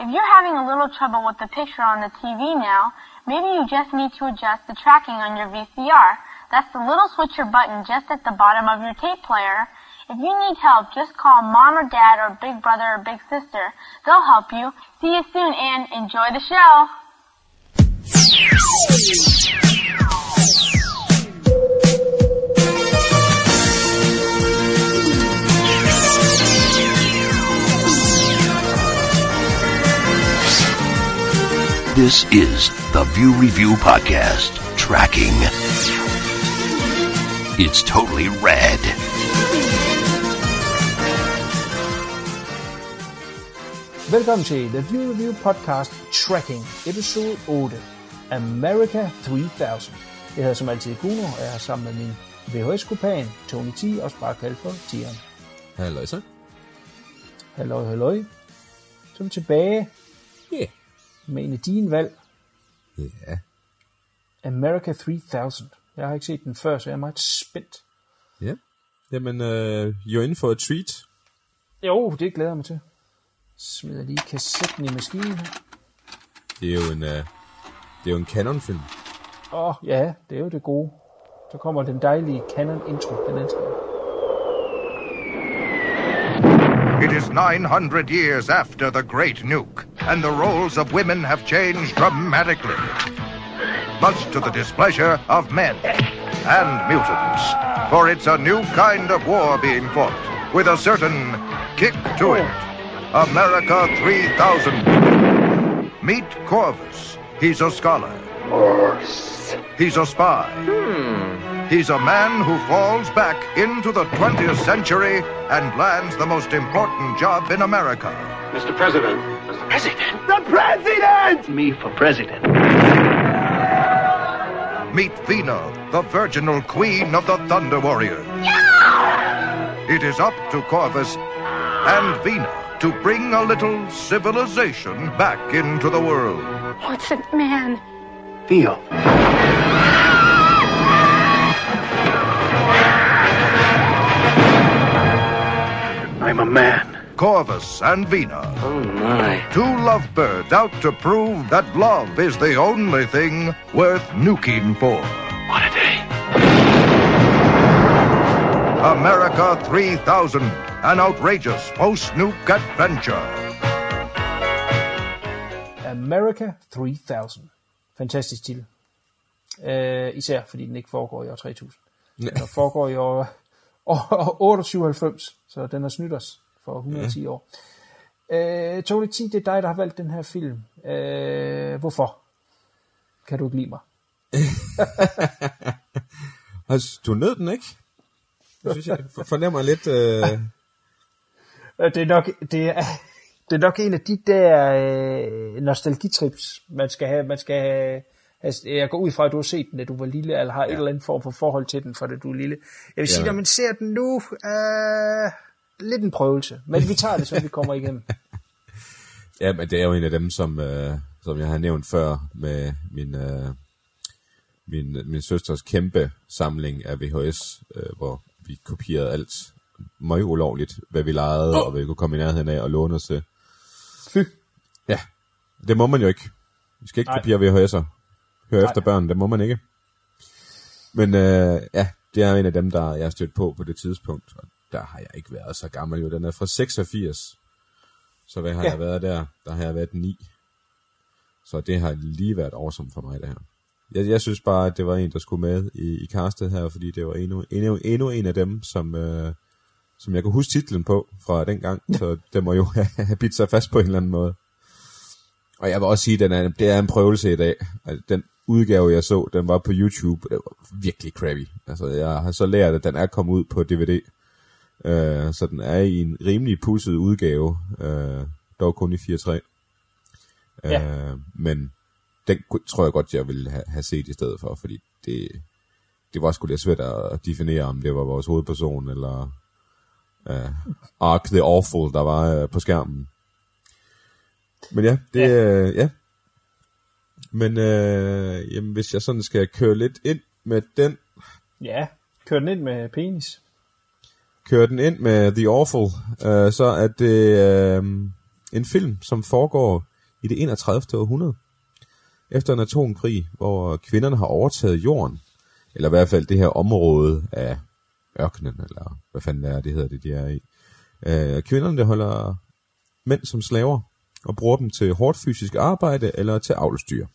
If you're having a little trouble with the picture on the TV now, maybe you just need to adjust the tracking on your VCR. That's the little switcher button just at the bottom of your tape player. If you need help, just call mom or dad or big brother or big sister. They'll help you. See you soon and enjoy the show. This is the View Review Podcast Tracking. It's totally rad. Velkommen til The View Review Podcast Tracking, episode 8, America 3000. Jeg hedder som altid Guno, og jeg er sammen med min VHS-kopan, Tony T, også bare kaldt for Tieren. Halløj så. Halløj, halløj. Så er vi tilbage Ja. Yeah. Med en af dine valg, Ja. America 3000. Jeg har ikke set den før, så jeg er meget spændt. Ja. Jamen, øh, you're in for a treat. Jo, det glæder jeg mig til. Smider lige kassetten i maskinen. Det er jo en, øh, det er jo en Canon-film. Åh, oh, ja, det er jo det gode. Så kommer den dejlige Canon intro, den elsker It is 900 years after the great nuke, and the roles of women have changed dramatically. Much to the displeasure of men and mutants. For it's a new kind of war being fought, with a certain kick to it. America 3000. Meet Corvus. He's a scholar. He's a spy. Hmm. He's a man who falls back into the 20th century and lands the most important job in America. Mr. President. Mr. President. The President! Me for President. Meet Vina, the virginal queen of the Thunder Warriors. Yeah! It is up to Corvus and Vina to bring a little civilization back into the world. What's it, man? Theo. I'm a man. Corvus and Vina, Oh my. two lovebirds out to prove that love is the only thing worth nuking for. What a day. America 3000, an outrageous post-nuke adventure. America 3000. Fantastisk titel. Uh, især fordi den ikke foregår i år 3000. Den foregår i år, år 897, så den har snydt os for 110 år. Uh, Tony T, det er dig, der har valgt den her film. Uh, hvorfor? Kan du ikke lide mig? Altså, du nød den, ikke? Jeg synes, jeg for- fornemmer lidt... Øh, Øh, Det er nok, det er, det er nok en af de der øh, nostalgitrips, man skal have. Man skal have altså, jeg går ud fra, at du har set den, da du var lille, eller har ja. et eller andet form for forhold til den, for da du er lille. Jeg vil sige, Ja. når man ser den nu, øh, lidt en prøvelse. Men vi tager det, så vi kommer igennem. ja, men det er jo en af dem, som, øh, som jeg har nævnt før, med min, øh, min, min søsters kæmpe samling af VHS, øh, hvor vi kopierede alt meget ulovligt, hvad vi lejede, og hvad vi kunne komme i nærheden af og låne os til. Fy. Ja, det må man jo ikke. Vi skal ikke Nej. kopiere VHS'er. Hør efter børn, det må man ikke. Men øh, ja, det er en af dem, der jeg har stødt på på det tidspunkt. Og der har jeg ikke været så gammel jo. Den er fra 86. Så hvad har ja. jeg været der? Der har jeg været 9. Så det har lige været awesome for mig, det her. Jeg, jeg synes bare, at det var en, der skulle med i, i castet her, fordi det var endnu, endnu, endnu en af dem, som, øh, som jeg kunne huske titlen på fra den gang. Så det må jo have bidt sig fast på en eller anden måde. Og jeg vil også sige, at den er, det er en prøvelse i dag. Altså, den udgave, jeg så, den var på YouTube. Det var virkelig crappy. Altså, jeg har så lært, at den er kommet ud på DVD. Uh, så den er i en rimelig pusset udgave. Uh, dog kun i 4.3. Uh, Ja. Men den tror jeg godt, jeg ville have, have set i stedet for, fordi det, det var sgu lidt svært at definere, om det var vores hovedperson, eller uh, Ark the Awful, der var uh, på skærmen. Men ja, det er, ja. ja. Men øh, jamen, hvis jeg sådan skal køre lidt ind med den, Ja, kør den ind med penis. køre den ind med The Awful, øh, så er det øh, en film, som foregår i det 31. århundrede. Efter en atomkrig, hvor kvinderne har overtaget jorden, eller i hvert fald det her område af ørkenen, eller hvad fanden er det hedder det, de er i. Øh, kvinderne der holder mænd som slaver, og bruger dem til hårdt fysisk arbejde eller til avlsdyr.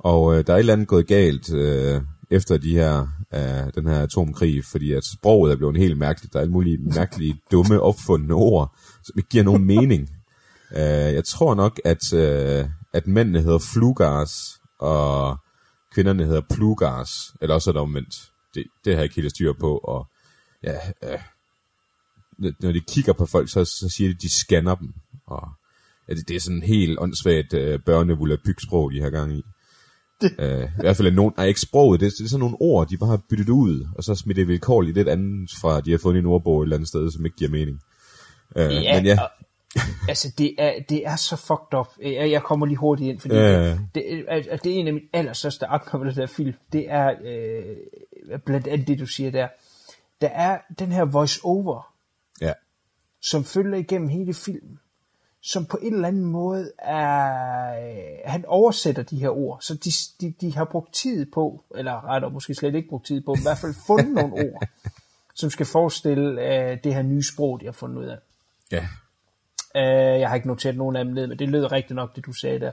Og øh, der er et eller andet gået galt øh, efter de her, øh, den her atomkrig, fordi at sproget er blevet helt mærkeligt. Der er alle mulige mærkelige, dumme, opfundne ord, som ikke giver nogen mening. Øh, jeg tror nok, at, øh, at mændene hedder flugars, og kvinderne hedder plugars, eller også er det omvendt. Det, det har jeg ikke helt styr på, og ja, øh, når de kigger på folk, så, så siger de, at de scanner dem, og ja, det, det er sådan en helt åndssvagt øh, børnevulapyksprog, de har gang i. Øh, I hvert fald er nogen, nej, ikke sproget, det, er- det er sådan nogle ord, de bare har byttet ud, og så smidt det vilkårligt lidt andet fra, de har fundet i en ordbog et eller andet sted, som ikke giver mening. Øh, Ja, men ja, og- altså det er, det er så fucked up. Jeg, jeg kommer lige hurtigt ind, fordi ja. det, det, er, det er en af mine allerstørste akter med det der film. Det er øh, blandt andet det, du siger der. Der er den her voice-over, ja, som følger igennem hele filmen, som på en eller anden måde er, øh, han oversætter de her ord, så de, de, de har brugt tid på, eller rettere måske slet ikke brugt tid på, i hvert fald fundet nogle ord, som skal forestille øh, det her nye sprog, de har fundet ud af. ja, Øh, jeg har ikke noteret nogen af dem ned, men det lød rigtigt nok, det du sagde der.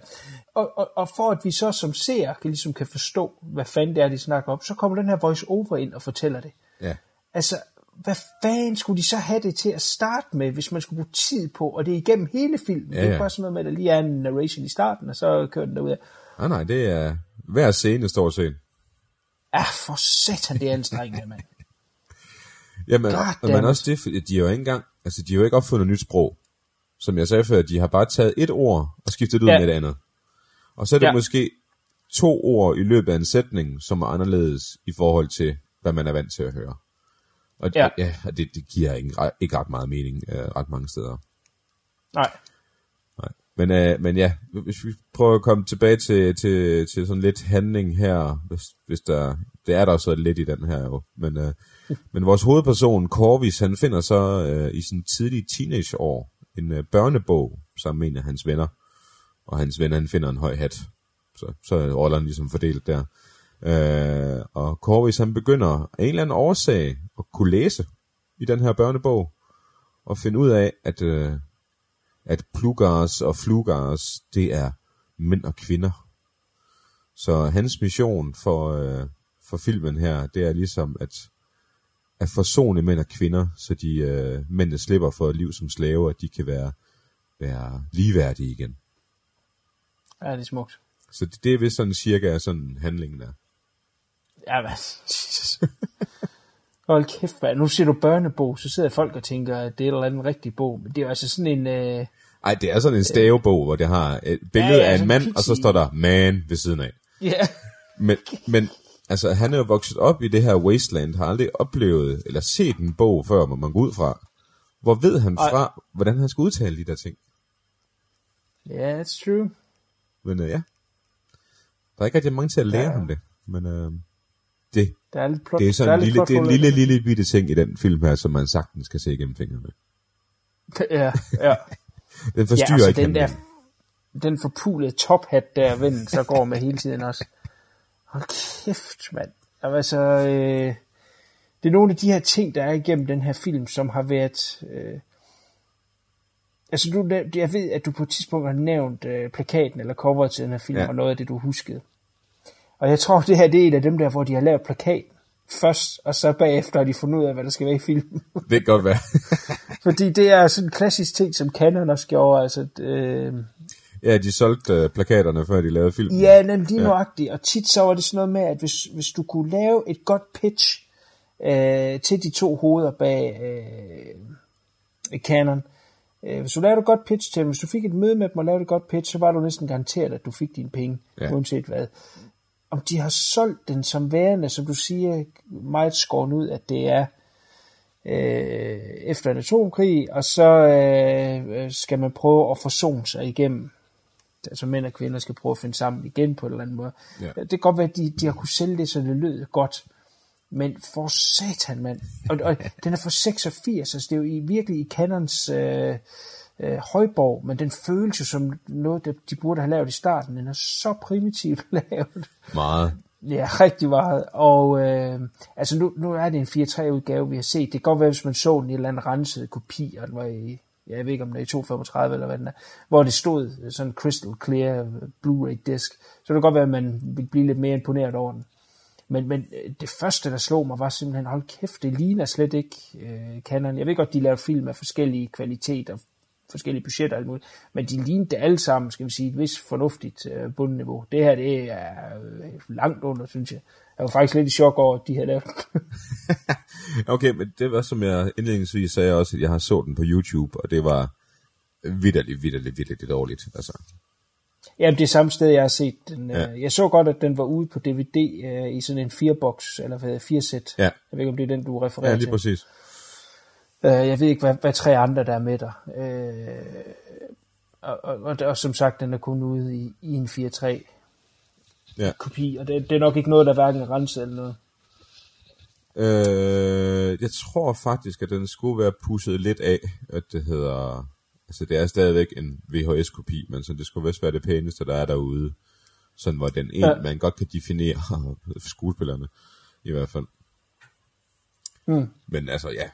Og, og, og for at vi så som seer kan, ligesom kan forstå, hvad fanden det er, de snakker om, så kommer den her voice over ind og fortæller det. ja. Altså, hvad fanden skulle de så have det til at starte med, hvis man skulle bruge tid på, og det er igennem hele filmen. Ja, det er ja. bare sådan noget med, at der lige er en narration i starten, og så kører den derud. Nej, nej, det er hver scene stort set. Ah, for satan, det er anstrengende, mand. Jamen, God men damn også det, de har jo ikke engang, altså de har jo ikke opfundet nyt sprog. Som jeg sagde før, de har bare taget et ord og skiftet ud Ja. med et andet. Og så er det Ja. ja. måske to ord i løbet af en sætning, som er anderledes i forhold til, hvad man er vant til at høre. Og Ja. ja, og det, det giver ikke, ikke ret meget mening øh, ret mange steder. Nej. Nej. Men, øh, men ja, hvis vi prøver at komme tilbage til, til, til sådan lidt handling her, hvis, hvis der, det er der så lidt i den her jo, men, øh, men vores hovedperson, Corvis, han finder så øh, i sin tidlige teenageår en øh, børnebog sammen med en af hans venner, og hans venner, han finder en høj hat, så, så er rollerne ligesom fordelt der. Øh, og Corvis, han begynder af en eller anden årsag at kunne læse i den her børnebog, og finde ud af, at, øh, at plugars og flugars, det er mænd og kvinder. Så hans mission for, øh, for filmen her, det er ligesom at, at forsone mænd og kvinder, så de øh, mænd, der slipper for et liv som slaver, at de kan være, være ligeværdige igen. Ja, det er smukt. Så det, det er vist sådan cirka sådan handlingen er. Ja, hvad? Jesus. Hold kæft, mand. Nu siger du børnebog, så sidder folk og tænker, at det er en eller anden rigtig bog. Men det er altså sådan en... Øh, Ej, det er sådan en stavebog, hvor det har et billede Ja, ja, ja, ja, af en mand, pixie. og så står der man ved siden af. ja, Men, men altså, han er jo vokset op i det her wasteland, har aldrig oplevet eller set en bog før, må man gå ud fra. Hvor ved han Ej. fra, hvordan han skal udtale de der ting? yeah, it's true. Men øh, ja, der er ikke rigtig mange til at lære Ja. ja. ham det. Men øh, det, Der er lidt plot, det er der sådan en lille, det er en lille, lille bitte ting i den film her, som man sagtens kan se igennem fingrene. Ja, ja. Den forstyrrer ja, altså ikke den der, den forpulede tophat, der vennen så går med hele tiden også. Hold kæft, mand. Jamen, Altså, øh, det er nogle af de her ting, der er igennem den her film, som har været... Øh, altså, du, jeg ved, at du på et tidspunkt har nævnt øh, plakaten eller coveret til den her film. Ja. og noget af det, du huskede. Og jeg tror, det her det er en af dem der, hvor de har lavet plakaten først, og så bagefter har de fundet ud af, hvad der skal være i filmen. Det kan godt være. Fordi det er sådan en klassisk ting, som Canon også gjorde. Altså, øh, ja, de solgte øh, plakaterne, før de lavede filmen. Ja, nemlig lige Ja. nøjagtigt. Og tit så var det sådan noget med, at hvis, hvis du kunne lave et godt pitch øh, til de to hoveder bag øh, Canon, øh, hvis du lavede et godt pitch til dem, hvis du fik et møde med dem og lavede et godt pitch, så var du næsten garanteret, at du fik dine penge, ja. Uanset hvad. Om de har solgt den som værende, som du siger, meget skåret ud, at det er øh, efter en atomkrig, og så øh, skal man prøve at forsone sig igennem altså mænd og kvinder skal prøve at finde sammen igen på en eller anden måde. Ja. Det kan godt være, at de, de har kunne sælge det, så det lød godt. Men for satan, mand. Og, og den er fra 86, altså det er jo i, virkelig i Canons øh, øh, Højborg, men den føles jo som noget, der de burde have lavet i starten. Den er så primitivt lavet. Meget. Ja, rigtig meget. Og øh, altså nu, nu er det en 4-3 udgave, vi har set. Det kan godt være, hvis man så den i en eller anden renset kopi, og den var i, jeg ved ikke om det er i 235 eller hvad den er, hvor det stod sådan crystal clear Blu-ray disk. Så det kan godt være, at man vil blive lidt mere imponeret over den. Men, men øh, det første, der slog mig, var simpelthen, hold kæft, det ligner slet ikke øh, Canon. Jeg ved godt, de laver film af forskellige kvaliteter, forskellige budgetter og alt muligt, men de lignede alle sammen, skal vi sige, et vis fornuftigt øh, bundniveau. Det her, det er øh, langt under, synes jeg. Jeg var faktisk lidt i chok over, at de havde lavet okay, men det var, som jeg indledningsvis sagde også, at jeg har så den på YouTube, og det var vidderligt, vidderligt, vidderligt dårligt. Altså. Jamen, det er samme sted, jeg har set den. Ja. Ja. Jeg så godt, at den var ude på DVD øh, i sådan en firebox, eller hvad, fire sæt. Ja. Jeg ved ikke, om det er den, du refererer Ja, lige til. præcis. Øh, jeg ved ikke, hvad, hvad tre andre, der er med dig. Øh, og, og, og, og som sagt, den er kun ude i, i en 4-3 Ja. kopi, og det, det er nok ikke noget, der hverken er renset eller noget. Øh, jeg tror faktisk, at den skulle være pusset lidt af, at det hedder... Altså, det er stadigvæk en VHS-kopi, men så det skulle vist være det pæneste, der er derude. Sådan, hvor den en. Ja. man godt kan definere skuespillerne, i hvert fald. Mm. Men altså, ja.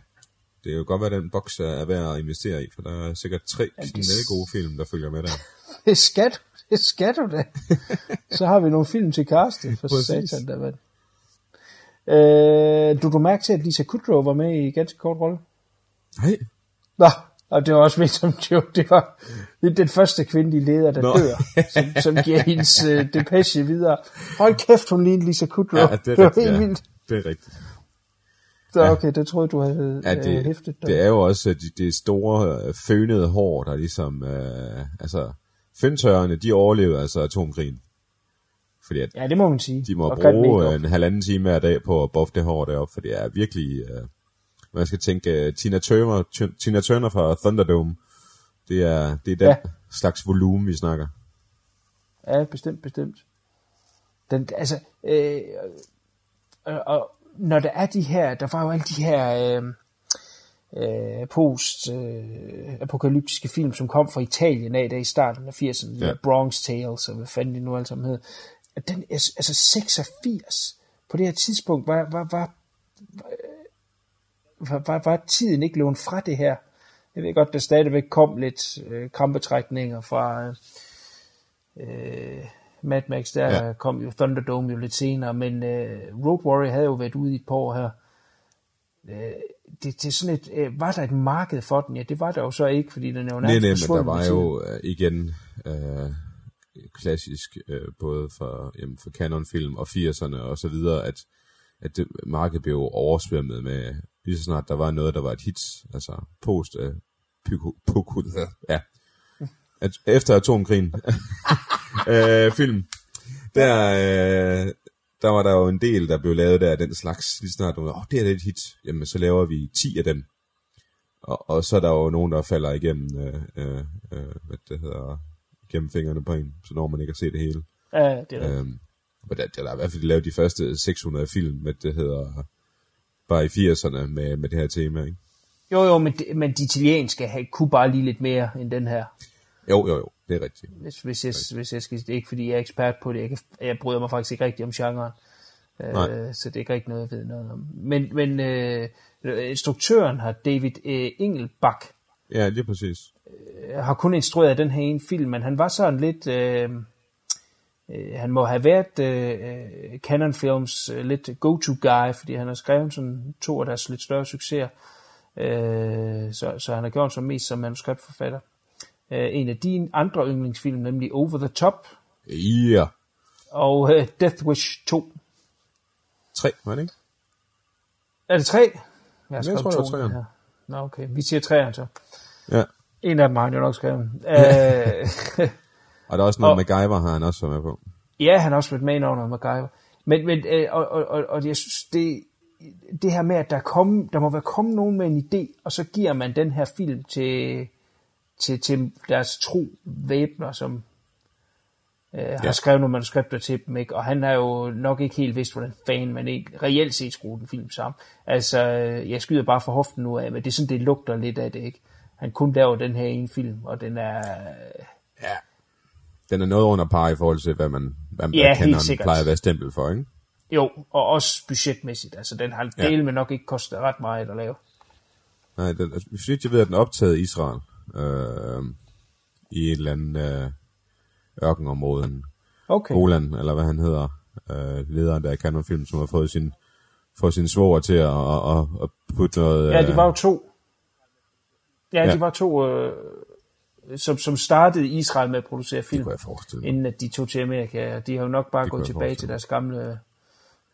Det er jo godt være, at den boks er værd at investere i, for der er sikkert tre det- knalde gode film, der følger med der. Det skal du, det skal du da. Så har vi nogle film til castet, for satan der, mand. Øh, du du mærke til, at Lisa Kudrow var med i ganske kort rolle? Nej. Nå, og det var også med som joke. Det var det den første kvindelige leder, der Nå. Dør, som, som giver hendes uh, depeche videre. Hold kæft, hun lignede Lisa Kudrow. Ja, det det er var rigtigt. helt Ja. Det er rigtigt. Så okay, det troede du havde Ja, ja, det, hæftet. det er jo også øh, de, det store øh, fønede hår, der ligesom, øh, altså, føntørrerne, de overlevede altså atomkrigen. Fordi at Ja, det må man sige. de må Og bruge en halvanden time hver dag på at buffe det hår deroppe, for det er virkelig, øh, man skal tænke, uh, Tina, Turner, Tina Turner fra Thunderdome, det er, det er den. Ja. slags volumen, vi snakker. Ja, bestemt, bestemt. Den, altså, øh, og, og når der er de her, der var jo alle de her øh, øh, post-apokalyptiske film, som kom fra Italien af, der i starten af 80'erne, Ja. Bronx Tales, og hvad fanden de nu alle sammen hed. At Den, altså 86, på det her tidspunkt, var, var, var, var, var, var tiden ikke lånt fra det her. Jeg ved godt, der stadigvæk kom lidt øh, krampetrækninger fra øh, Mad Max, der Ja. kom jo Thunderdome jo lidt senere, men øh, Road Warrior havde jo været ude i et par år her. Øh, det, det er sådan et, øh, var der et marked for den? Ja, det var der jo så ikke, fordi den er jo Nej, nærmest nej, men der var jo øh, igen øh, klassisk, øh, både for, jamen, for Canon-film og 80'erne og så videre, at, at det, markedet blev oversvømmet med, lige så snart der var noget, der var et hit, altså post øh, pyko, ja, at, efter atomkrigen, øh, film, der, øh, der var der jo en del, der blev lavet der af den slags, lige snart, åh, oh, det er et hit, jamen så laver vi 10 af dem, og, og så er der jo nogen, der falder igennem, øh, øh, øh, hvad det hedder, gennem fingrene på en, så når man ikke kan se det hele. Ja, det er rigtigt. Øhm, men der, der er i hvert fald lavet de første 600 film, med det hedder, bare i 80'erne med, med det her tema, ikke? Jo, jo, men, de- men de italienske kunne bare lige lidt mere end den her. Jo, jo, jo, det er rigtigt. Hvis, hvis, jeg, hvis jeg skal, det er ikke fordi jeg er ekspert på det, jeg, kan, jeg bryder mig faktisk ikke rigtig om genren, Nej. øh, så det er ikke rigtig noget, jeg ved noget om. Men, men øh, instruktøren har David øh, Engelbach, Ja, lige præcis. øh, har kun instrueret den her ene film, men han var sådan lidt, øh, øh, han må have været øh, Canon Films øh, lidt go-to-guy, fordi han har skrevet sådan to af deres lidt større succeser, øh, så, så han har gjort sig mest som manuskriptforfatter. Øh, en af dine andre yndlingsfilm, nemlig Over the Top, Ja, og øh, Death Wish 2. tre, var det ikke? Er det tre? Jeg har Jeg tror, det var treeren. her. Nå, okay. Vi siger treeren så. Ja. En af dem har han jo nok skrevet. øh, Og der er også noget, Og- MacGyver har han også været med på. ja, han har også været med ind under MacGyver. Men, men øh, og, og, og, og jeg synes, det, det her med, at der, kom, der må være kommet nogen med en idé, og så giver man den her film til, til, til deres tro væbner, som øh, har Ja. skrevet nogle manuskripter til dem, ikke? og han har jo nok ikke helt vidst, hvordan fan man ikke reelt set skruede den film sammen. Altså, øh, jeg skyder bare for hoften nu af, men det er sådan, det lugter lidt af det, ikke? han kun laver den her ene film, og den er... Ja. Den er noget under par i forhold til, hvad man, hvad Ja, helt kender, sikkert. plejer at være stempel for, ikke? Jo, og også budgetmæssigt. Altså, den har Ja. del med nok ikke kostet ret meget at lave. Nej, den, altså, hvis jeg ved, at den er optaget i Israel. Øh, I et eller andet øh, ørkenområde. Okay. Golan, eller hvad han hedder. Øh, lederen der i Canon Film, som har fået sin, fået sin svoger til at, at, at, at putte noget... Ja, de var jo øh, to. Ja, Ja. de var to, øh, som, som startede i Israel med at producere film, inden at de tog til Amerika. De har jo nok bare Det gået tilbage til deres gamle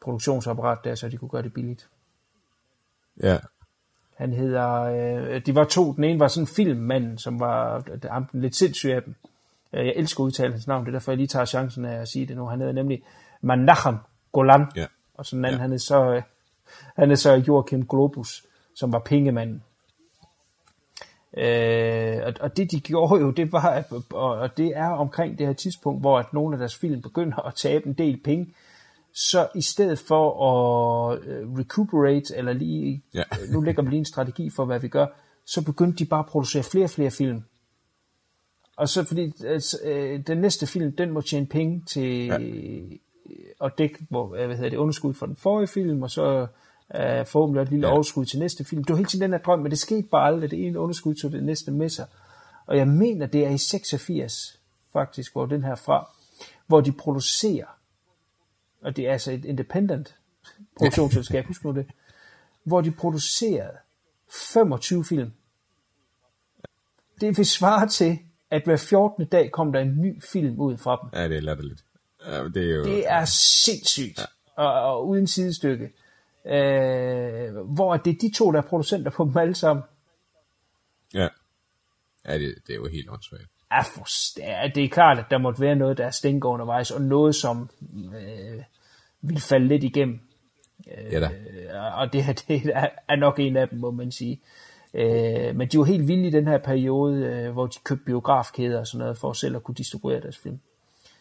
produktionsapparat der, så de kunne gøre det billigt. Ja, Han hedder, øh, de var to, den ene var sådan en filmmand, som var øh, ham den lidt sindssyg af dem. Øh, Jeg elsker at udtale hans navn, det er derfor, jeg lige tager chancen af at sige det nu. Han hedder nemlig Menachem Golan, ja. og sådan en anden, Ja. han er så, øh, han er så Joachim Globus, som var pengemanden. Øh, og, og det de gjorde jo, det var, og, og det er omkring det her tidspunkt, hvor at nogle af deres film begynder at tabe en del penge, så i stedet for at øh, recuperate, eller lige, Ja. nu lægger vi lige en strategi for, hvad vi gør, så begyndte de bare at producere flere og flere film. Og så fordi altså, øh, den næste film, den må tjene penge til ja. at dække hvor, øh, hvad hedder det, underskud for den forrige film, og så øh, forhåbentlig et lille ja. Overskud til næste film. Det var hele tiden den her drøm, men det skete bare aldrig. Det ene underskud tog det næste med sig. Og jeg mener, det er i 86, faktisk, hvor den her fra, hvor de producerer, og det er altså et independent produktionsselskab, husk nu det, hvor de producerede 25 film. Det vil svare til, at hver 14. dag kom der en ny film ud fra dem. ja, det er latterligt. Ja, det er jo... Det er sindssygt, ja. og, og uden sidestykke. Øh, hvor det er de to, der er producenter på dem alle sammen. Ja, ja det, det er jo helt åndssvagt. Er for, ja, det er klart, at der måtte være noget, der er stinker undervejs, og noget, som øh, vil falde lidt igennem. Ja da. Øh, og det her det er, er nok en af dem, må man sige. Øh, men de var helt vilde i den her periode, øh, hvor de købte biografkæder og sådan noget, for selv at kunne distribuere deres film.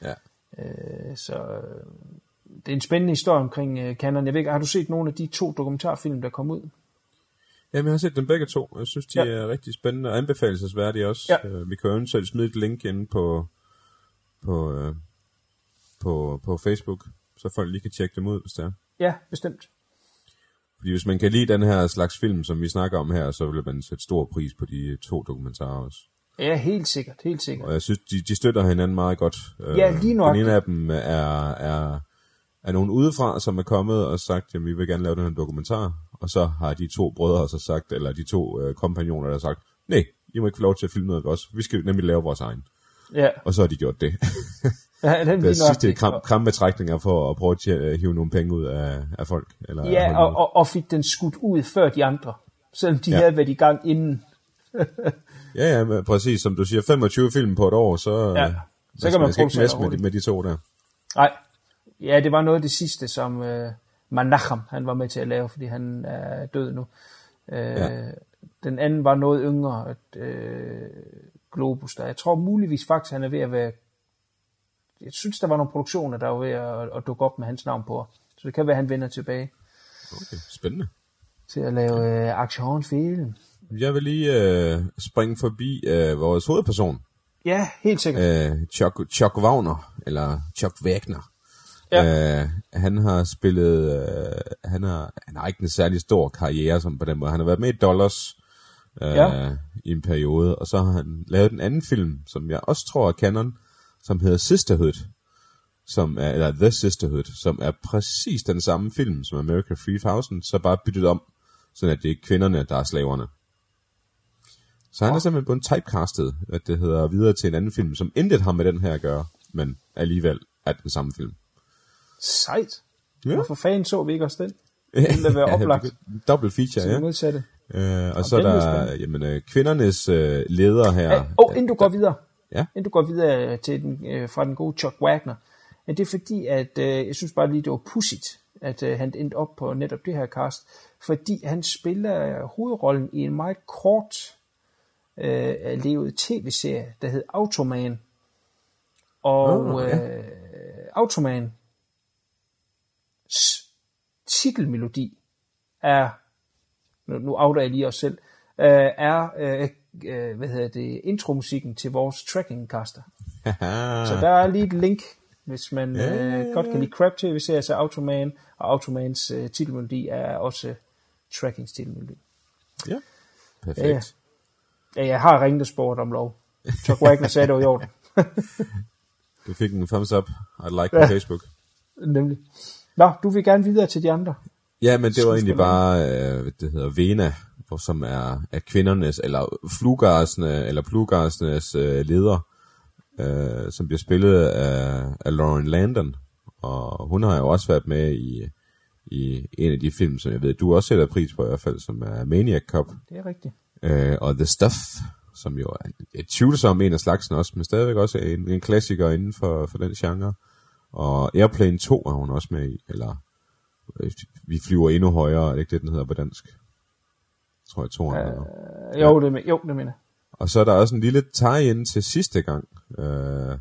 Ja. Øh, så øh, det er en spændende historie omkring øh, Canon. Jeg ved ikke, har du set nogle af de to dokumentarfilm, der kom ud? Jamen, jeg har set dem begge to. Jeg synes, de Ja. er rigtig spændende og anbefalesværdige også. Ja. Øh, Vi kan jo eventuelt smide et link inde på, på, øh, på, på Facebook, så folk lige kan tjekke dem ud, hvis det er. Ja, bestemt. Fordi hvis man kan lide den her slags film, som vi snakker om her, så vil man sætte stor pris på de to dokumentarer også. Ja, helt sikkert, helt sikkert. Og jeg synes, de, de støtter hinanden meget godt. Øh, Ja, lige Den nøjagtigt. ene af dem er, er, er nogen udefra, som er kommet og sagt, at vi vil gerne lave den her dokumentar. Og så har de to brødre så sagt, eller de to øh, kompagnoner, der har sagt, nej, I må ikke få lov til at filme noget af os. Vi skal nemlig lave vores egen. Ja, Og så har de gjort det. ja den Det sidste lige kram, krampetrækninger for at prøve at tje- hive nogle penge ud af, af folk. Eller af Ja, og, og, og fik den skudt ud før de andre. Selvom de ja. Havde været i gang inden. Ja, ja, men præcis. Som du siger, 25 film på et år, så, Ja, øh, så kan man jeg skal ikke messe med, de, med de to der. Nej, ja, det var noget af det sidste, som øh, Manachem, han var med til at lave, fordi han er død nu. Øh, Ja. Den anden var noget yngre, at, øh, Globus der. Jeg tror muligvis faktisk, han er ved at være... Jeg synes, der var nogle produktioner, der var ved at, at dukke op med hans navn på. Så det kan være, han vender tilbage Okay, spændende. til at lave øh, actionfilm. Jeg vil lige øh, springe forbi øh, vores hovedperson, Ja, helt sikkert. øh, Chuck, Chuck Wagner, eller Chuck Wagner. Ja. Øh, han har spillet, øh, han, har, han har ikke en særlig stor karriere som på den måde. Han har været med i Dollars øh, Ja. i en periode, og så har han lavet en anden film, som jeg også tror er canon, som hedder Sisterhood, som er, eller The Sisterhood, som er præcis den samme film som America 3000, så bare byttet om, sådan at det er kvinderne, der er slaverne. Så han er simpelthen blevet typecastet, at det hedder videre til en anden film, som intet har med den her at gøre, men alligevel er den samme film. Sejt. Ja. Hvorfor fanden så vi ikke også den? Det ville være oplagt. Double feature, Ja. ja. modsatte. Øh, og så er der jamen, øh, kvindernes øh, leder her. Åh, oh, inden du går videre. Ja. Inden du går videre til den, øh, fra den gode Chuck Wagner. Ja, det er fordi, at øh, jeg synes bare lige, det var pudsigt, at øh, han endte op på netop det her cast. Fordi han spiller hovedrollen i en meget kort øh, levet tv-serie, der hed Automan. Og øh, ja. Automan titelmelodi er, nu, nu outer jeg lige os selv, øh, er øh, øh, hvad hedder det, intromusikken til vores trackingcaster. så der er lige et link, hvis man Ja. øh, godt kan lide Crab TV-serier, så Automan, og Automans øh, titelmelodi er også trackings titelmelodi. Ja. Perfekt. Ja, ja. Ja, jeg har ringet og spurgt om lov. Chuck Wagner sagde det var i orden. Du fik en thumbs up et like på Ja. Facebook. Nemlig. Nå, du vil gerne videre til de andre. Ja, men det var egentlig bare, øh, det hedder Vena, hvor, som er, er kvindernes, eller flugarsne, eller plugarsnes øh, leder, øh, som bliver spillet af, af Lauren Landon. Og hun har jo også været med i, i en af de film, som jeg ved, du også sætter pris på i hvert fald, som er Maniac Cop. Det er rigtigt. Øh, og The Stuff, som jo er et tvivlsom en af slagsen også, men stadigvæk også en, en klassiker inden for, for den genre. Og Airplane 2 er hun også med i, eller øh, Vi flyver endnu højere, er det ikke det, den hedder på dansk? Tror jeg, to øh, Øh, jo, det, jo, det mener. Og så er der også en lille tie-in til sidste gang. Øh,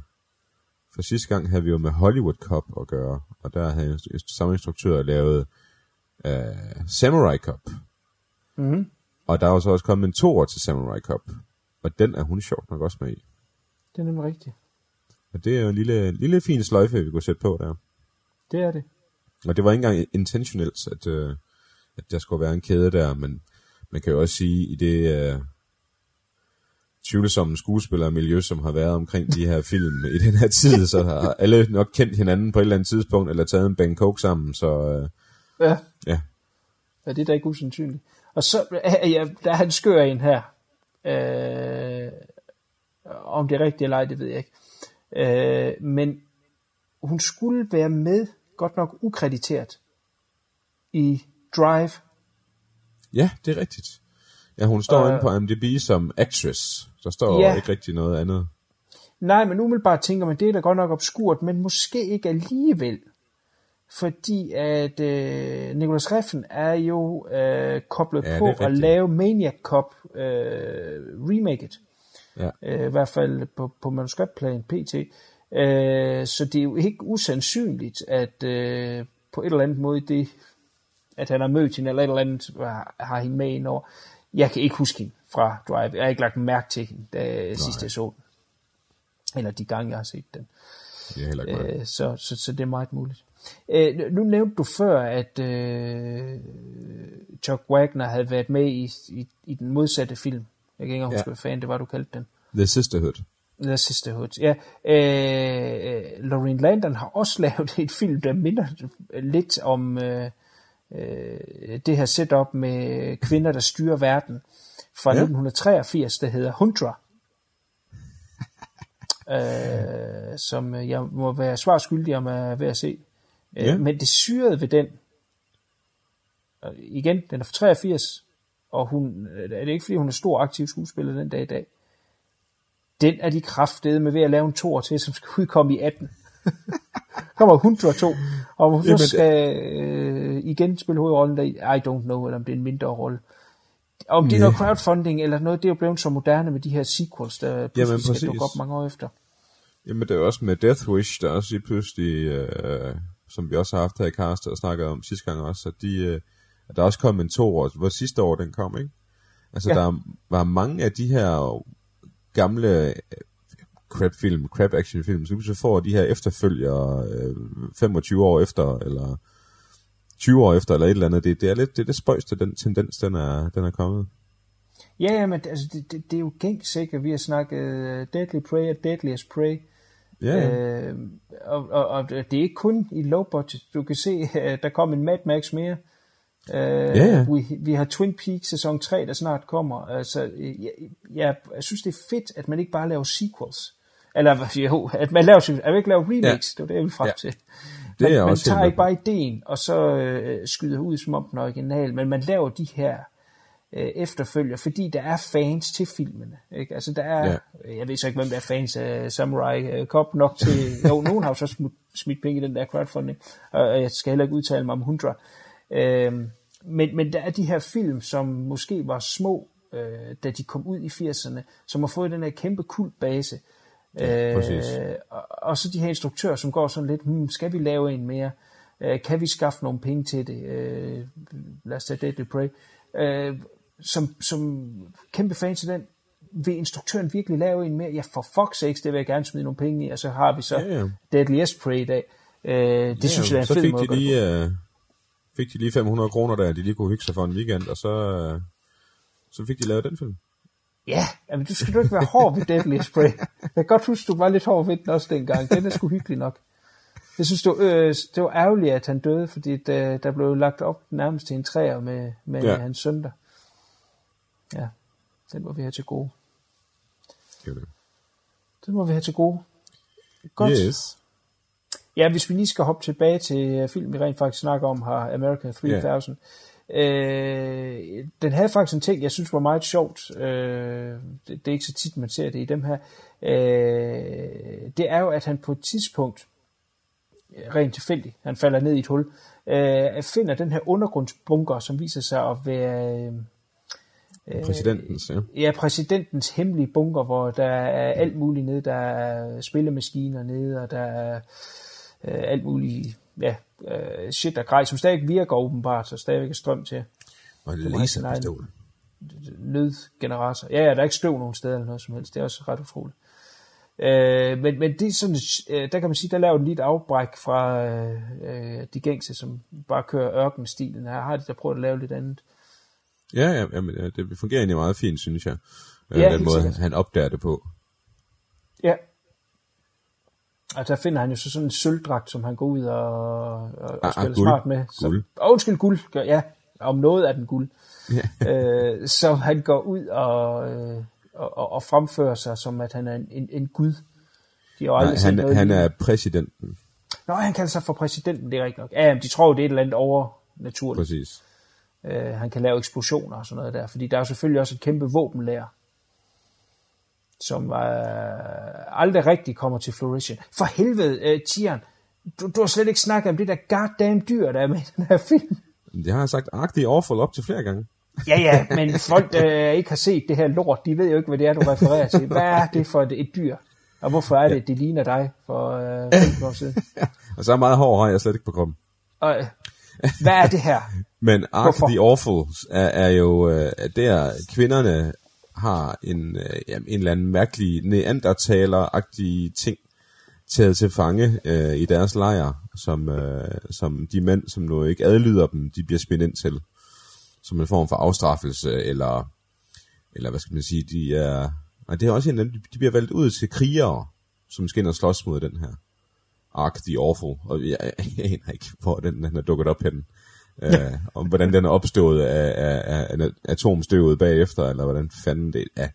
for sidste gang havde vi jo med Hollywood Cup at gøre, og der havde samme instruktør lavet øh, Samurai Cup. Mhm. Og der er jo så også kommet en toer til Samurai Cup, og den er hun sjovt nok også med i. Det er nemlig rigtigt. Og det er jo en lille, lille fin sløjfe, vi kunne sætte på der. Det er det. Og det var ikke engang intentionelt, at, øh, at der skulle være en kæde der, men man kan jo også sige, i det øh, tvivlsomme skuespillermiljø, som har været omkring de her film i den her tid, så har alle nok kendt hinanden på et eller andet tidspunkt, eller taget en bang coke sammen, så øh, Ja. ja. Ja, det er da ikke usandsynligt. Og så, ja, der er en skør en her. Øh, om det er rigtigt eller ej, det ved jeg ikke. Øh, men hun skulle være med, godt nok ukrediteret, i Drive. Ja, det er rigtigt. Ja, hun står Øh. inde på IMDb som actress. Der står Ja. ikke rigtig noget andet. Nej, men umiddelbart tænker man, det er da godt nok obskurt, men måske ikke alligevel. Fordi at øh, Nicolas Reffen er jo øh, koblet Ja, på at lave Maniac Cop øh, remaket. Ja. øh, i hvert fald på, på manuskriptplan PT. Øh, så det er jo ikke usandsynligt, at øh, på et eller andet måde det, at han har mødt hende, eller et eller andet, har, har hende med ind over. Jeg kan ikke huske hende fra Drive. Jeg har ikke lagt mærke til hende, da sidst jeg så den. Eller de gange, jeg har set den. Det er heller ikke øh, så, så, så det er meget muligt. Øh, nu nævnte du før, at øh, Chuck Wagner havde været med i, i, i den modsatte film. Jeg kan ikke engang Ja. huske, hvad fanden det var, du kaldte den. The Sisterhood. The Sisterhood. Ja, øh, øh, Lorraine Landon har også lavet et film, der minder lidt om øh, øh, det her setup med kvinder, der styrer verden fra Ja. ja. 1983, der hedder Huntra. øh, som jeg må være svar skyldig om at være at se. Øh, Ja. Men det syrede ved den, igen, den er fra 83, og hun, øh, er det ikke fordi hun er stor aktiv skuespiller den dag i dag, den er de kraftede med ved at lave en tor til, som skal udkomme i 18. kommer 102, og hun Jamen, skal øh, igen spille hovedrollen der i, don't know, eller om det er en mindre rolle. Om det er Nej. noget crowdfunding eller noget, det er jo blevet så moderne med de her sequels, der pludselig skal præcis. dukke op mange år efter. Jamen, det er også med Death Wish, der også lige pludselig, øh, som vi også har haft her i Karsten og snakket om sidste gang også, at, de, øh, at der også kom en to år, hvor sidste år den kom, ikke? Altså, Ja. der var mange af de her gamle øh, crap-film, crap-action-film, så så får de her efterfølgere øh, 25 år efter, eller 20 år efter, eller et eller andet. Det, det er lidt det, er det spøjste, den tendens, den er, den er kommet. Ja, ja, men altså, det, det, det er jo gængs sikkert, vi har snakket uh, Deadly Prey og Deadliest Prey, Ja, ja. Øh, og, og, og det er ikke kun i low budget. Du kan se, at der kom en Mad Max mere. Øh, Ja, ja. Vi, vi har Twin Peaks sæson 3, der snart kommer. Altså, jeg, jeg, jeg synes, det er fedt, at man ikke bare laver sequels. Eller jo, at man laver, at man ikke laver remakes. Ja. Det var det, jeg ville frem Ja. til. Det man, er man også tager ikke bare ideen, og så øh, skyder ud som om den er original, men man laver de her øh, efterfølger, fordi der er fans til filmene. Ikke? Altså der er, ja. jeg ved så ikke, hvem der er fans af Samurai øh, Cop nok til, jo, nogen har jo så smidt, smidt penge i den der crowdfunding, og jeg skal heller ikke udtale mig om 100. Øhm, men, men der er de her film, som måske var små, øh, da de kom ud i 80'erne, som har fået den her kæmpe kultbase. Ja, præcis. Øh, og, og så de her instruktører, som går sådan lidt, hmm, skal vi lave en mere? Øh, kan vi skaffe nogle penge til det? Øh, lad os tage Deadly Prey. Øh, som, som kæmpe fans af den, vil instruktøren virkelig lave en mere? Ja, for fuck's sakes, det vil jeg gerne smide nogle penge i, og så har vi så Ja, ja. Deadly Esprit i dag. Øh, det Ja, synes jeg er en så fed fik måde de lige, fik de lige 500 kroner der, de lige kunne hygge sig for en weekend, og så, øh, så fdet de lavet den film. Ja, jamen, du skal du ikke være hård ved Deadly Spray. Jeg kan godt huske, du var lidt hård ved den også dengang. Den er sgu hyggelig nok. Jeg synes, det var, øh, det var ærgerligt, at han døde, fordi der, der blev lagt op nærmest til en træer med, med ja. Hans søn der. Ja, den må vi have til gode. Det det. Den må vi have til gode. Godt. Yes. Ja, hvis vi lige skal hoppe tilbage til øh, film, vi rent faktisk snakker om her, America 3000. Øh, den havde faktisk en ting, jeg synes var meget sjovt. Øh, det, det er ikke så tit, man ser det i dem her. Øh, det er jo, at han på et tidspunkt, øh, rent tilfældigt, han falder ned i et hul, øh, finder den her undergrundsbunker, som viser sig at være... Øh, Præsidentens, ja. Ja, præsidentens hemmelige bunker, hvor der er alt muligt nede. Der er spillemaskiner nede, og der er øh, alt muligt ja, øh, shit og grej, som stadig virker åbenbart, så stadigvæk er strøm til Og have sin egen- laserpistol. nødgenerator. Ja, ja, der er ikke støv nogen steder eller noget som helst. Det er også ret utroligt. Øh, men, men det er sådan, øh, der kan man sige, der laver den lige et afbræk fra øh, øh, de gængse, som bare kører ørkenstilen. Her har de der prøvet at lave lidt andet. Ja, ja, jamen, ja, det fungerer egentlig meget fint, synes jeg. Øh, Ja, den måde, sikkert. han opdager det på. Ja. Og der finder han jo så sådan en sølvdragt, som han går ud og, og, og Ah, spiller ah, smart med. Så, Guld. Åh, undskyld, guld. Gør- Ja, om noget er den guld. Ja. øh, så han går ud og, øh, og, og, fremfører sig som, at han er en, en, en gud. De har Nej, han, noget han er præsidenten, Nå, han kalder sig for præsidenten, det er rigtigt nok. Ja, men de tror jo, det er et eller andet overnaturligt. præcis. Øh, han kan lave eksplosioner og sådan noget der, fordi der er jo selvfølgelig også et kæmpe våbenlager, som øh, aldrig rigtig kommer til fruition. For helvede, øh, Tian, du, du har slet ikke snakket om det der goddamn dyr, der er med i den her film. Det har jeg sagt agtigt awful op til flere gange. Ja, ja, men folk, der ikke har set det her lort, de ved jo ikke, hvad det er, du refererer til. Hvad er det for et, et dyr? Og hvorfor er det, det ligner dig for øh, 15 år siden? Og så meget hår har jeg slet ikke på kroppen. Og, øh, hvad er det her? Men Ark the Awful er, er jo øh, der kvinderne har en, øh, jamen, en eller anden mærkelig neandertaler-agtig ting taget til fange øh, i deres lejr, som, øh, som de mænd, som nu ikke adlyder dem, de bliver spændt ind til. Som en form for afstraffelse, eller, eller hvad skal man sige, de er... Nej, det er også en af dem, de bliver valgt ud til krigere, som skal ind og slås mod den her. Ark the Awful, og jeg, jeg, jeg aner ikke, hvor den, den er dukket op henne. Øh, om hvordan den er opstået af, af, af, af atomstøvet bagefter, eller hvordan fanden det er.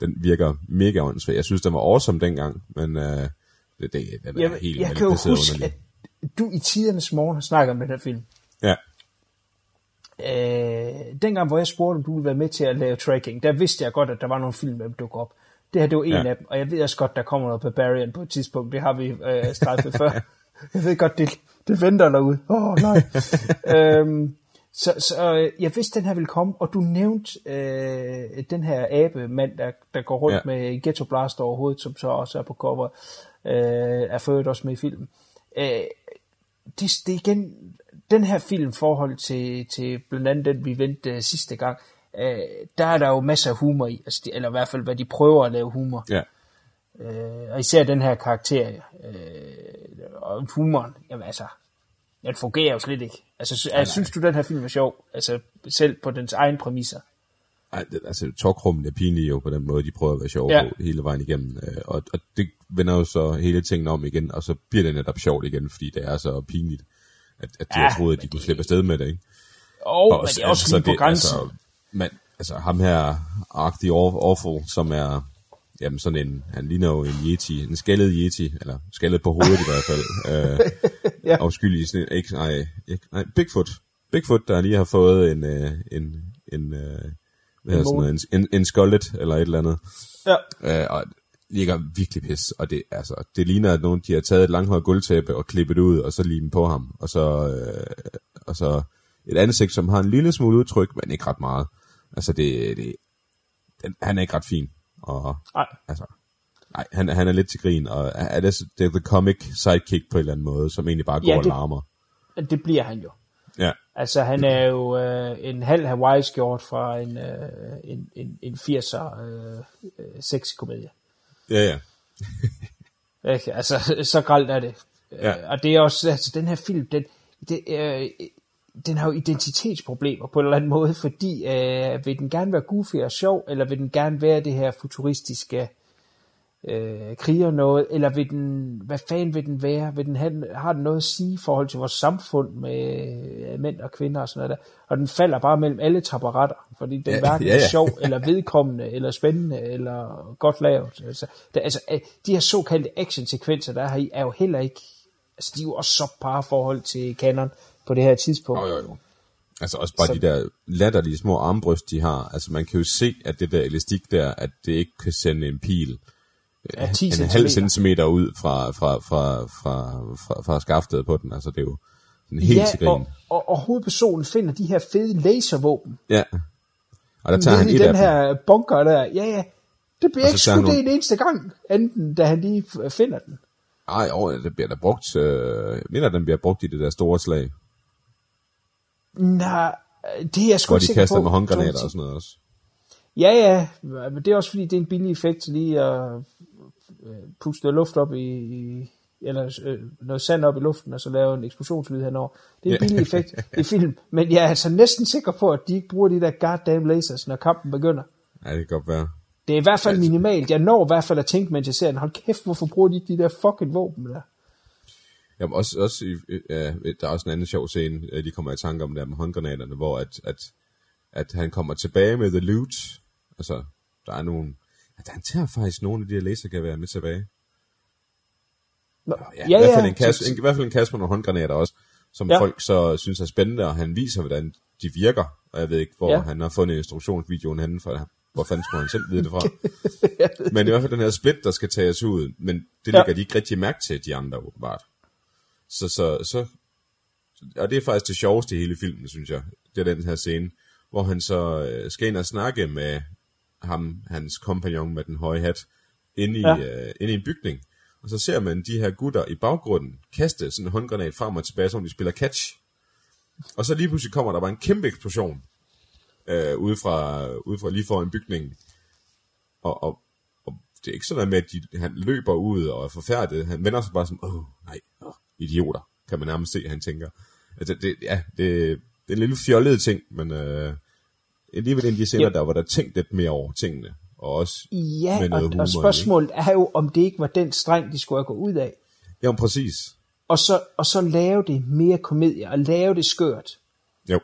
Den virker mega åndssvagt. Jeg synes, den var awesome dengang, men øh, det, det, den er Jeg, helt jeg kan jo huske, underlig. at du i tidernes morgen har snakket om den her film. Ja, Øh, dengang, hvor jeg spurgte, om du ville være med til at lave tracking, der vidste jeg godt, at der var nogle film, der ville dukke op. Det her, det var en Ja. af dem, og jeg ved også godt, der kommer noget Barbarian på et tidspunkt. Det har vi øh, strejfet før. Jeg ved godt, det, det venter derude. Åh, oh, nej. øhm, så, så øh, jeg vidste, den her ville komme, og du nævnte øh, den her abe mand, der, der går rundt Ja. med Ghetto Blaster over hovedet, som så også er på cover, øh, er for også med i filmen. Øh, det, det igen, den her film forhold til, til blandt andet den, vi vendte øh, sidste gang, øh, der er der jo masser af humor i, altså, de, eller i hvert fald, hvad de prøver at lave humor. ja. Øh, og især den her karakter, øh, og humoren, jamen altså, den fungerer jo slet ikke. Altså, sy- altså, synes du, den her film er sjov? Altså, selv på dens egen præmisser? Ej, det, altså, talkrummen er pinlige jo på den måde, de prøver at være sjove Ja. på hele vejen igennem. Øh, og, og det vender jo så hele tingene om igen, og så bliver det netop sjovt igen, fordi det er så pinligt, at, at de Ja, har troet, at de kunne slippe afsted med det, ikke? Og, oh, men det er også så lige på grænsen. Altså, men, altså ham her, Aw- Awful, som er, jamen sådan en, han ligner jo en yeti, en skaldet yeti, eller skaldet på hovedet i hvert fald. Øh, Ja. Afskyldig sådan en, ikke, nej, ikke, nej, Bigfoot. Bigfoot, der lige har fået en, øh, en, en, øh, hvad hedder sådan noget, en, en, en skoldet, eller et eller andet. Ja. Øh, og ligger virkelig pis, og det, altså, det ligner, at nogen de har taget et langhåret gulvtæppe og klippet ud, og så limet på ham, og så, øh, og så et ansigt, som har en lille smule udtryk, men ikke ret meget. Altså, det, det den, han er ikke ret fin, og Nej. altså, nej, han, han er lidt til grin, og er det, det er the comic sidekick på en eller anden måde, som egentlig bare går Ja, ja, og det- larmer. Det bliver han jo. Ja. Altså, han er jo øh, en halv Hawaii-skjort fra en, øh, en, en, en 80'er øh, øh, sexkomedie. Ja, ja. Ikke? Altså, så gralt er det. Ja. Øh, Og det er også, altså, den her film, den, det, øh, den har jo identitetsproblemer på en eller anden måde, fordi øh, vil den gerne være goofy og sjov, eller vil den gerne være det her futuristiske øh, kriger noget, eller vil den, hvad fanden vil den være? Vil den have, har den noget at sige i forhold til vores samfund med øh, mænd og kvinder og sådan noget der? Og den falder bare mellem alle taparetter, fordi den Ja, hverken ja, er ja. sjov, eller vedkommende, eller spændende, eller godt lavet. Altså, det, altså øh, de her såkaldte actionsekvenser, der er her i, er jo heller ikke, altså de er jo også så par forhold til kanon på det her tidspunkt. Jo, jo, jo. Altså også bare Så- de der latterlige små armbryst, de har. Altså man kan jo se, at det der elastik der, at det ikke kan sende en pil Ja, 10 en halv centimeter ud fra, fra, fra, fra, fra, fra skaftet på den. Altså det er jo sådan helt ja, til og, og, og hovedpersonen finder de her fede laservåben Ja. Og der tager han nede et i af den dem. her bunker der. Ja, ja. Det bliver ikke han skudt det nogle- en eneste gang, enten da han lige finder den. Ej, over, det bliver der brugt. Øh, jeg mener, den bliver brugt i det der store slag, Nej, det er jeg sgu ikke de kaster på. med håndgranater og sådan noget også. Ja, ja, men det er også fordi, det er en billig effekt lige at øh, puste noget luft op i, i eller øh, noget sand op i luften, og så lave en eksplosionslyd henover. Det er en billig effekt i film, men jeg er altså næsten sikker på, at de ikke bruger de der goddamn lasers, når kampen begynder. Ja, det kan godt være. Det er i hvert fald minimalt. Jeg når i hvert fald at tænke, mens jeg ser den, hold kæft, hvorfor bruger de de der fucking våben der? Jamen også, også i, øh, ja, der er også en anden sjov scene, øh, de kommer i tanke om der med håndgranaterne, hvor at, at, at han kommer tilbage med the loot. Altså, der er nogle... Ja, han tager faktisk nogle af de her lasergeværer med tilbage. Nå, Ja, ja, i, hvert fald en kasse, en, I hvert fald en kasse med nogle håndgranater også, som Ja. ja. folk så synes er spændende, og han viser, hvordan de virker. Og jeg ved ikke, hvor Ja. ja. han har fundet instruktionsvideoen henne, for hvor fanden skulle han selv vide det fra. men i hvert fald den her split, der skal tages ud, men det Ja. de ikke rigtig mærke til, de andre åbenbart. Så, så, så, og det er faktisk det sjoveste i hele filmen, synes jeg. Det er den her scene, hvor han så øh, skal ind og snakke med ham, hans kompagnon med den høje hat, inde i, Ja. øh, inde i en bygning. Og så ser man de her gutter i baggrunden kaste sådan en håndgranat frem og tilbage, som de spiller catch. Og så lige pludselig kommer der bare en kæmpe eksplosion øh, ude, fra, ude fra lige foran bygningen. Og, og, og det er ikke sådan med, at de, han løber ud og er forfærdet. Han vender sig bare sådan, åh nej, åh, idioter, kan man nærmest se, han tænker. Altså, det, ja, det, det er en lille fjollet ting, men øh, alligevel en af de scener, Ja. der var der tænkt lidt mere over tingene. Og også Ja, med og, noget humor og spørgsmålet er jo, om det ikke var den streng, de skulle have gået ud af. Ja, præcis. Og så, og så lave det mere komedie, og lave det skørt. Jo.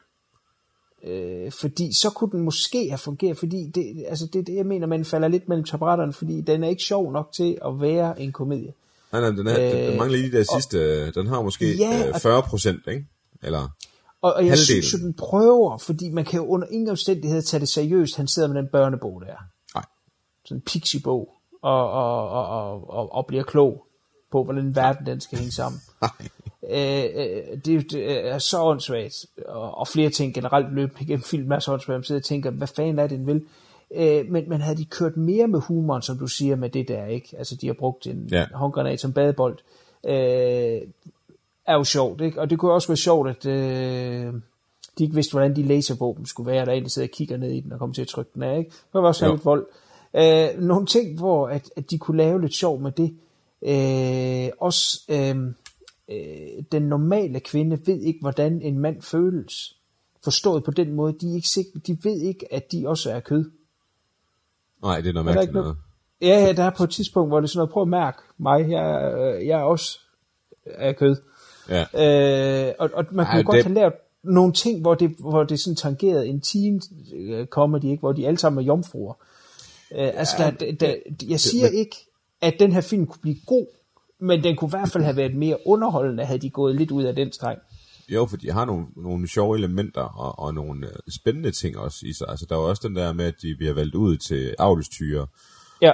Øh, fordi så kunne den måske have fungeret, fordi det, altså det, det, jeg mener, man falder lidt mellem taburetterne, fordi den er ikke sjov nok til at være en komedie. Nej, nej, den, er, øh, den, mangler lige de der og- sidste, øh, den har måske Ja, ja, øh, og- 40 procent, ikke? Eller, Og, og jeg Halvdelen. synes den prøver, fordi man kan jo under ingen omstændighed tage det seriøst, han sidder med den børnebog der. nej, Sådan en pixie-bog, og, og, og, og, og, og bliver klog på, hvordan verden den skal hænge sammen. Øh, øh, det, er det er så åndssvagt, og, og flere ting generelt løbende igennem film er så åndssvagt, man sidder og tænker, hvad fanden er det, den vil? Øh, men, men havde de kørt mere med humoren, som du siger, med det der, ikke? Altså, de har brugt en Ja. håndgranat som badebold, øh, er jo sjovt, ikke? Og det kunne også være sjovt, at øh, de ikke vidste, hvordan de laservåben skulle være, der egentlig sidder og kigger ned i den og kommer til at trykke den af, ikke? Det var også Jo. lidt vold. Øh, nogle ting, hvor at, at de kunne lave lidt sjov med det. Øh, også øh, øh, den normale kvinde ved ikke, hvordan en mand føles. Forstået på den måde, de, er ikke sikre, de ved ikke, at de også er kød. Nej, det er noget mærkeligt noget. Ja, ja, der er på et tidspunkt, hvor det er sådan noget, prøv at mærke mig, jeg, øh, jeg er også af kød. Ja. Øh, og, og man kunne Ej, godt det- have lavet nogle ting, hvor det, hvor det sådan tangerede en teen øh, comedy, ikke? hvor de alle sammen er jomfruer. Øh, altså, der, der, der, jeg siger ikke, at den her film kunne blive god, men den kunne i hvert fald have været mere underholdende, havde de gået lidt ud af den streng. Jo, for de har nogle, nogle sjove elementer og, og nogle øh, spændende ting også i sig. Altså, der er jo også den der med, at de bliver valgt ud til avlstyre, Ja,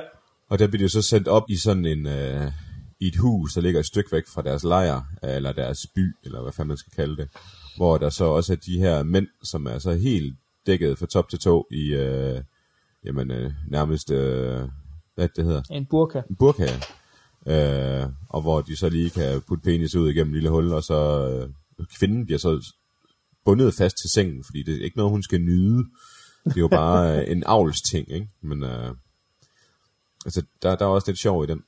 og der bliver de så sendt op i sådan en, øh, i et hus, der ligger et stykke væk fra deres lejr, eller deres by, eller hvad fanden man skal kalde det, hvor der så også er de her mænd, som er så helt dækket fra top til tå i, øh, jamen, øh, nærmest, øh, hvad det, hedder? en burka. en burka, øh, og hvor de så lige kan putte penis ud igennem et lille hul, og så øh, kvinden bliver så bundet fast til sengen, fordi det er ikke noget, hun skal nyde. Det er jo bare øh, en avlsting, ikke? Men øh, altså, der, der er også lidt sjov i den,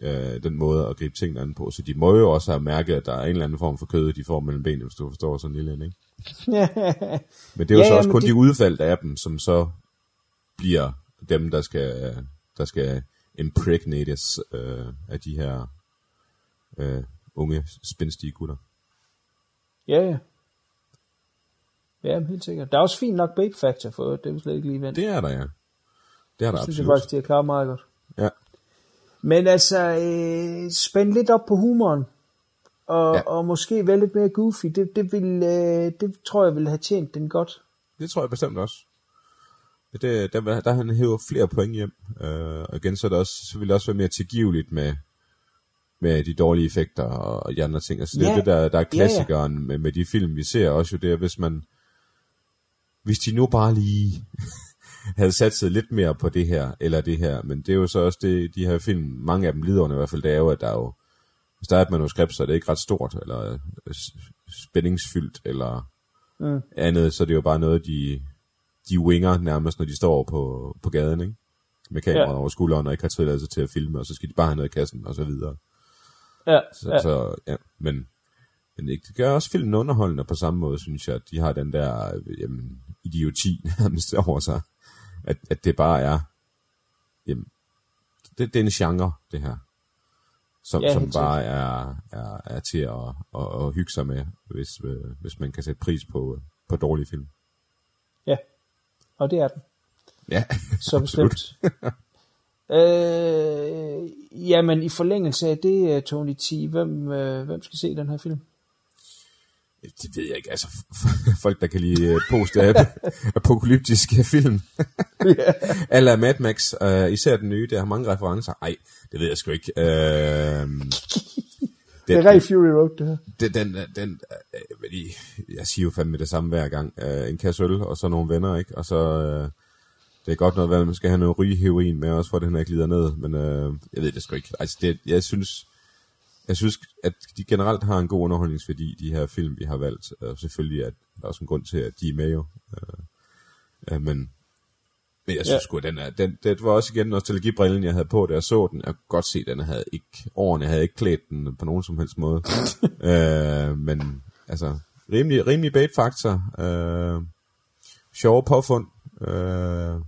øh, den måde at gribe tingene an på. Så de må jo også have mærket, at der er en eller anden form for kød, de får mellem benene, hvis du forstår sådan en lille en, ikke? Men det er jo Ja, så også kun det- de udvalgte af dem, som så bliver dem, der skal, der skal impregnates øh, af de her øh, unge, spændstige gutter. Ja, ja. Ja, helt sikkert. Der er også fint nok babe factor for det, er vi slet ikke lige vendt. Det er der, ja. Det er der Det synes jeg absolut. faktisk, de har klaret meget godt. Ja. Men altså, øh, spænd lidt op på humoren, og, ja. og måske være lidt mere goofy, det, det, vil, øh, det tror jeg vil have tjent den godt. Det tror jeg bestemt også. Det, der, der, der han hæver flere point hjem. Øh, og igen, så, er det også, så vil det også være mere tilgiveligt med, med de dårlige effekter og, de andre ting. Altså, det er Ja. det, der, der er Ja, ja. klassikeren med, med de film, vi ser også jo, det er, hvis man, hvis de nu bare lige havde satset lidt mere på det her, eller det her, men det er jo så også det, de her film, mange af dem lider under i hvert fald, det er jo, at der er jo, hvis der er et manuskript, så er det ikke ret stort, eller øh, spændingsfyldt, eller Mm. andet, så er det jo bare noget, de, de winger nærmest, når de står på, på gaden, ikke? Med kameraet ja. Ja. over skulderen, og ikke har tilladelse til at filme, og så skal de bare have noget i kassen, og så videre. Ja, Så, ja. så ja, men, men det gør også filmen underholdende på samme måde, synes jeg, at de har den der øh, jamen, idioti nærmest over sig, at, at det bare er, jamen, det, det er en genre, det her, som, Ja, som bare er, er, er til at, at, at hygge sig med, hvis, øh, hvis man kan sætte pris på, på dårlige film. ja. Og det er den. Ja, Så bestemt. Øh, jamen, i forlængelse af det, øh, Tony T, hvem, øh, hvem skal se den her film? Det ved jeg ikke. Altså, folk, der kan lide øh, post apokalyptiske film. Eller Mad Max, uh, især den nye, der har mange referencer. Ej, det ved jeg sgu ikke. Uh, Det er rigtig Fury Road, det her. den, den, den øh, jeg siger jo fandme det samme hver gang. Uh, en kasse øl, og så nogle venner, ikke? Og så, uh, det er godt noget, at man skal have noget rygeheroin med, også for at den her ikke lider ned. Men uh, jeg ved det sgu ikke. Altså, det, jeg synes, jeg synes, at de generelt har en god underholdningsværdi, de her film, vi har valgt. Og selvfølgelig er der også en grund til, at de er med jo. Uh, uh, men, men jeg synes Ja. sgu, at den er, den, det var også igen nostalgibrillen, jeg havde på, da jeg så den. Jeg kunne godt se, at den havde ikke, årene havde ikke klædt den på nogen som helst måde. uh, men altså, rimelig, rimelig bait faktor. Uh, sjove påfund. Uh,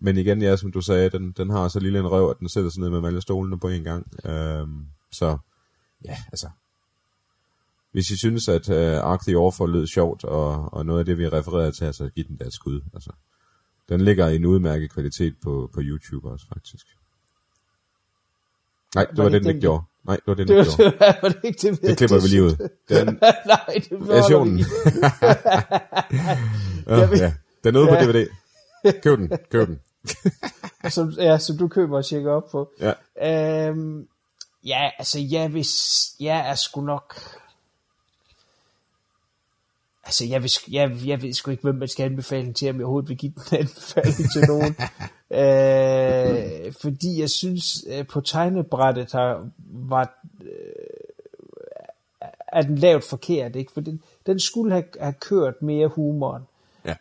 men igen, ja, som du sagde, den, den har så lille en røv, at den sætter sig ned med alle stolene på en gang. Øhm, så, ja, altså. Hvis I synes, at uh, Ark the Orphan lød sjovt, og, og noget af det, vi refererede til, så giv den da et skud. Altså. Den ligger i en udmærket kvalitet på, på YouTube også, faktisk. Nej, det var, Var det, det den den, ikke gjorde. Nej, det var det, den Det ikke var, gjorde. det, var det ikke det, Det klipper vi lige ud. Den Nej, det beholder versionen. vi. oh, ja. Den er ude på. DVD. Køb den, køb den. som, ja, som du køber og tjekker op på. Ja. Øhm, ja, altså, ja, hvis jeg er sgu nok... Altså, jeg, vil, jeg, jeg ved sgu ikke, hvem man skal anbefale den til, om jeg overhovedet vil give den anbefaling til nogen. øh, fordi jeg synes, øh, på tegnebrættet har, var, øh, er den lavet forkert, ikke? For den, den skulle have, have kørt mere humoren. Ja.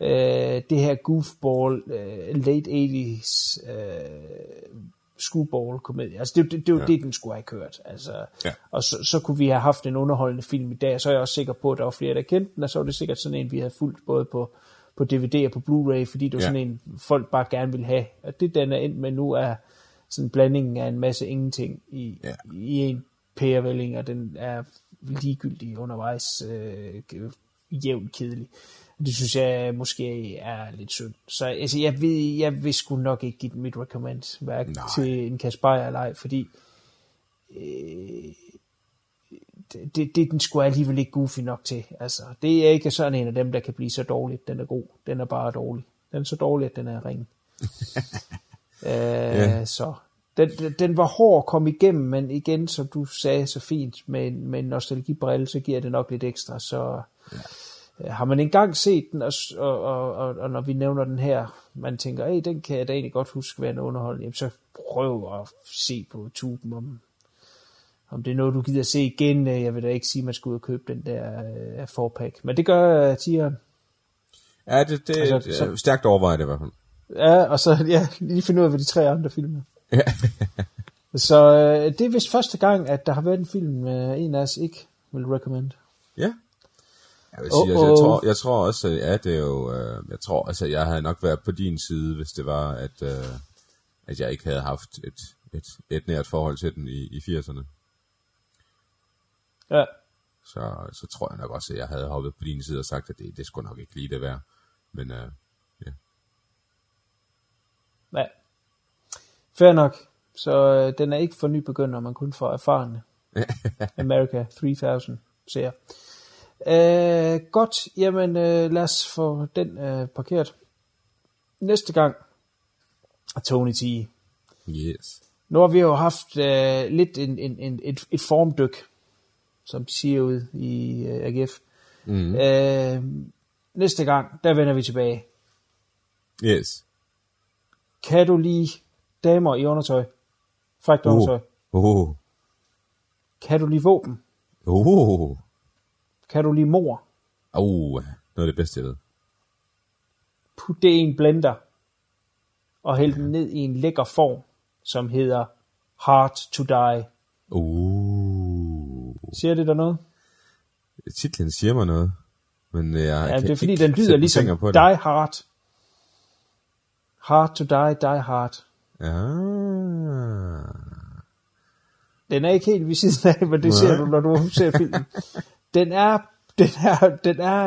Øh, det her goofball, øh, late 80s øh, screwball komedie. Altså det, det, det var Ja. det, den skulle have kørt. Altså, Ja. Og så, så kunne vi have haft en underholdende film i dag, så er jeg også sikker på, at der var flere, der kendte den, og så var det sikkert sådan en, vi havde fulgt både på, på DVD og på Blu-ray, fordi det var Ja. sådan en, folk bare gerne ville have. Og det, den er endt med nu, er sådan en blanding af en masse ingenting i, Ja. i en pærevælling, og den er ligegyldig undervejs øh, jævnt kedelig. Det synes jeg måske er lidt synd. Så altså, jeg, ved, jeg vil sgu nok ikke give den mit recommend, hverken Nej. til en Kasper eller ej, fordi øh, det, det, det den skulle alligevel ikke goofy nok til. Altså, det er ikke sådan en af dem, der kan blive så dårligt. Den er god. Den er bare dårlig. Den er så dårlig, at den er ringe. øh, Ja. Så den, den- var hård at komme igennem, men igen, som du sagde så fint, med, med en nostalgibrille, så giver det nok lidt ekstra. Så ja. Har man engang set den, og, og, og, og, når vi nævner den her, man tænker, hey, den kan jeg da egentlig godt huske være en underholdning, jamen, så prøv at se på tuben, om, Om det er noget, du gider se igen, øh, jeg vil da ikke sige, at man skal ud og købe den der øh, forpack. Men det gør uh, tieren. Ja, det, det Altså, altså, så- så... stærkt overvejet i hvert fald. Ja, og så ja, lige finde ud af, hvad de tre andre film er. Ja. Så øh, det er vist første gang, at der har været en film, øh, en af os ikke vil recommend. Ja. Jeg vil sige, altså, jeg, tror, jeg tror også, at ja, det er jo, øh, jeg tror, altså, jeg havde nok været på din side, hvis det var, at, øh, at jeg ikke havde haft et, et, et nært forhold til den i, i 80'erne. Ja, Så, så tror jeg nok også, at jeg havde hoppet på din side og sagt, at det, det skulle nok ikke lige det være. Men øh, ja. ja. Fair nok. Så øh, den er ikke for nybegynder, man kun for erfarne. America 3000 ser. Øh, godt, jamen øh, lad os få den øh, parkeret. Næste gang, Tony T. Yes. Nu har vi jo haft øh, lidt en, en, en, et, et formdyk, som de siger ud i øh, AGF. Mm. Øh, næste gang, der vender vi tilbage. Yes. Kan du lide damer i undertøj? Frækt Uh. undertøj. Oh. Kan du lide våben? Oh. Kan du lide mor? Oh. Noget af det bedste, jeg ved. Put det i en blender, og hæld den ned i en lækker form, som hedder Hard to Die. Uh. Siger det der noget? Titlen siger mig noget. Men jeg Ja, kan det er fordi, den lyder ligesom på det. Die Hard. Hard to Die, Die Hard. Ah. Den er ikke helt ved siden af, men det ser du, når du ser filmen. Den er, den er, den er,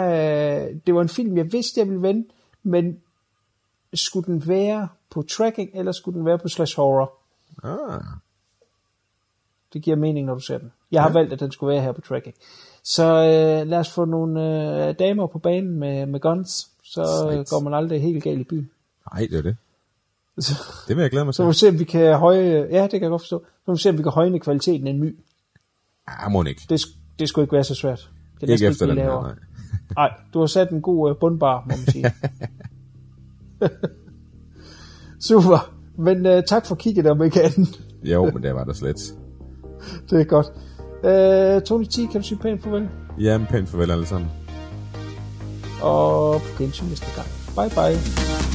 øh, det var en film, jeg vidste, jeg ville vende, men skulle den være på tracking, eller skulle den være på slash horror? Ah. Det giver mening, når du ser den. Jeg har ja. valgt, at den skulle være her på tracking. Så øh, lad os få nogle øh, damer på banen med, med guns, så øh, Sejt. går man aldrig helt galt i byen. Nej, det er det. Så, Det vil jeg glæde mig så til. må vi se, om vi kan høje, ja, det kan jeg godt forstå. Så må vi se, om vi kan højne kvaliteten en my. Ah, må ikke. Det, det skulle ikke være så svært. Det kan Ikke efter den her, nej. Nej, du har sat en god øh, bundbar, må man sige. Super. Men uh, tak for kigget om ikke andet. Jo, men det var der slet. Det er godt. Uh, Tony T, kan du sige pænt farvel? Jamen, pænt farvel alle sammen. Og på gensyn næste gang. Bye bye.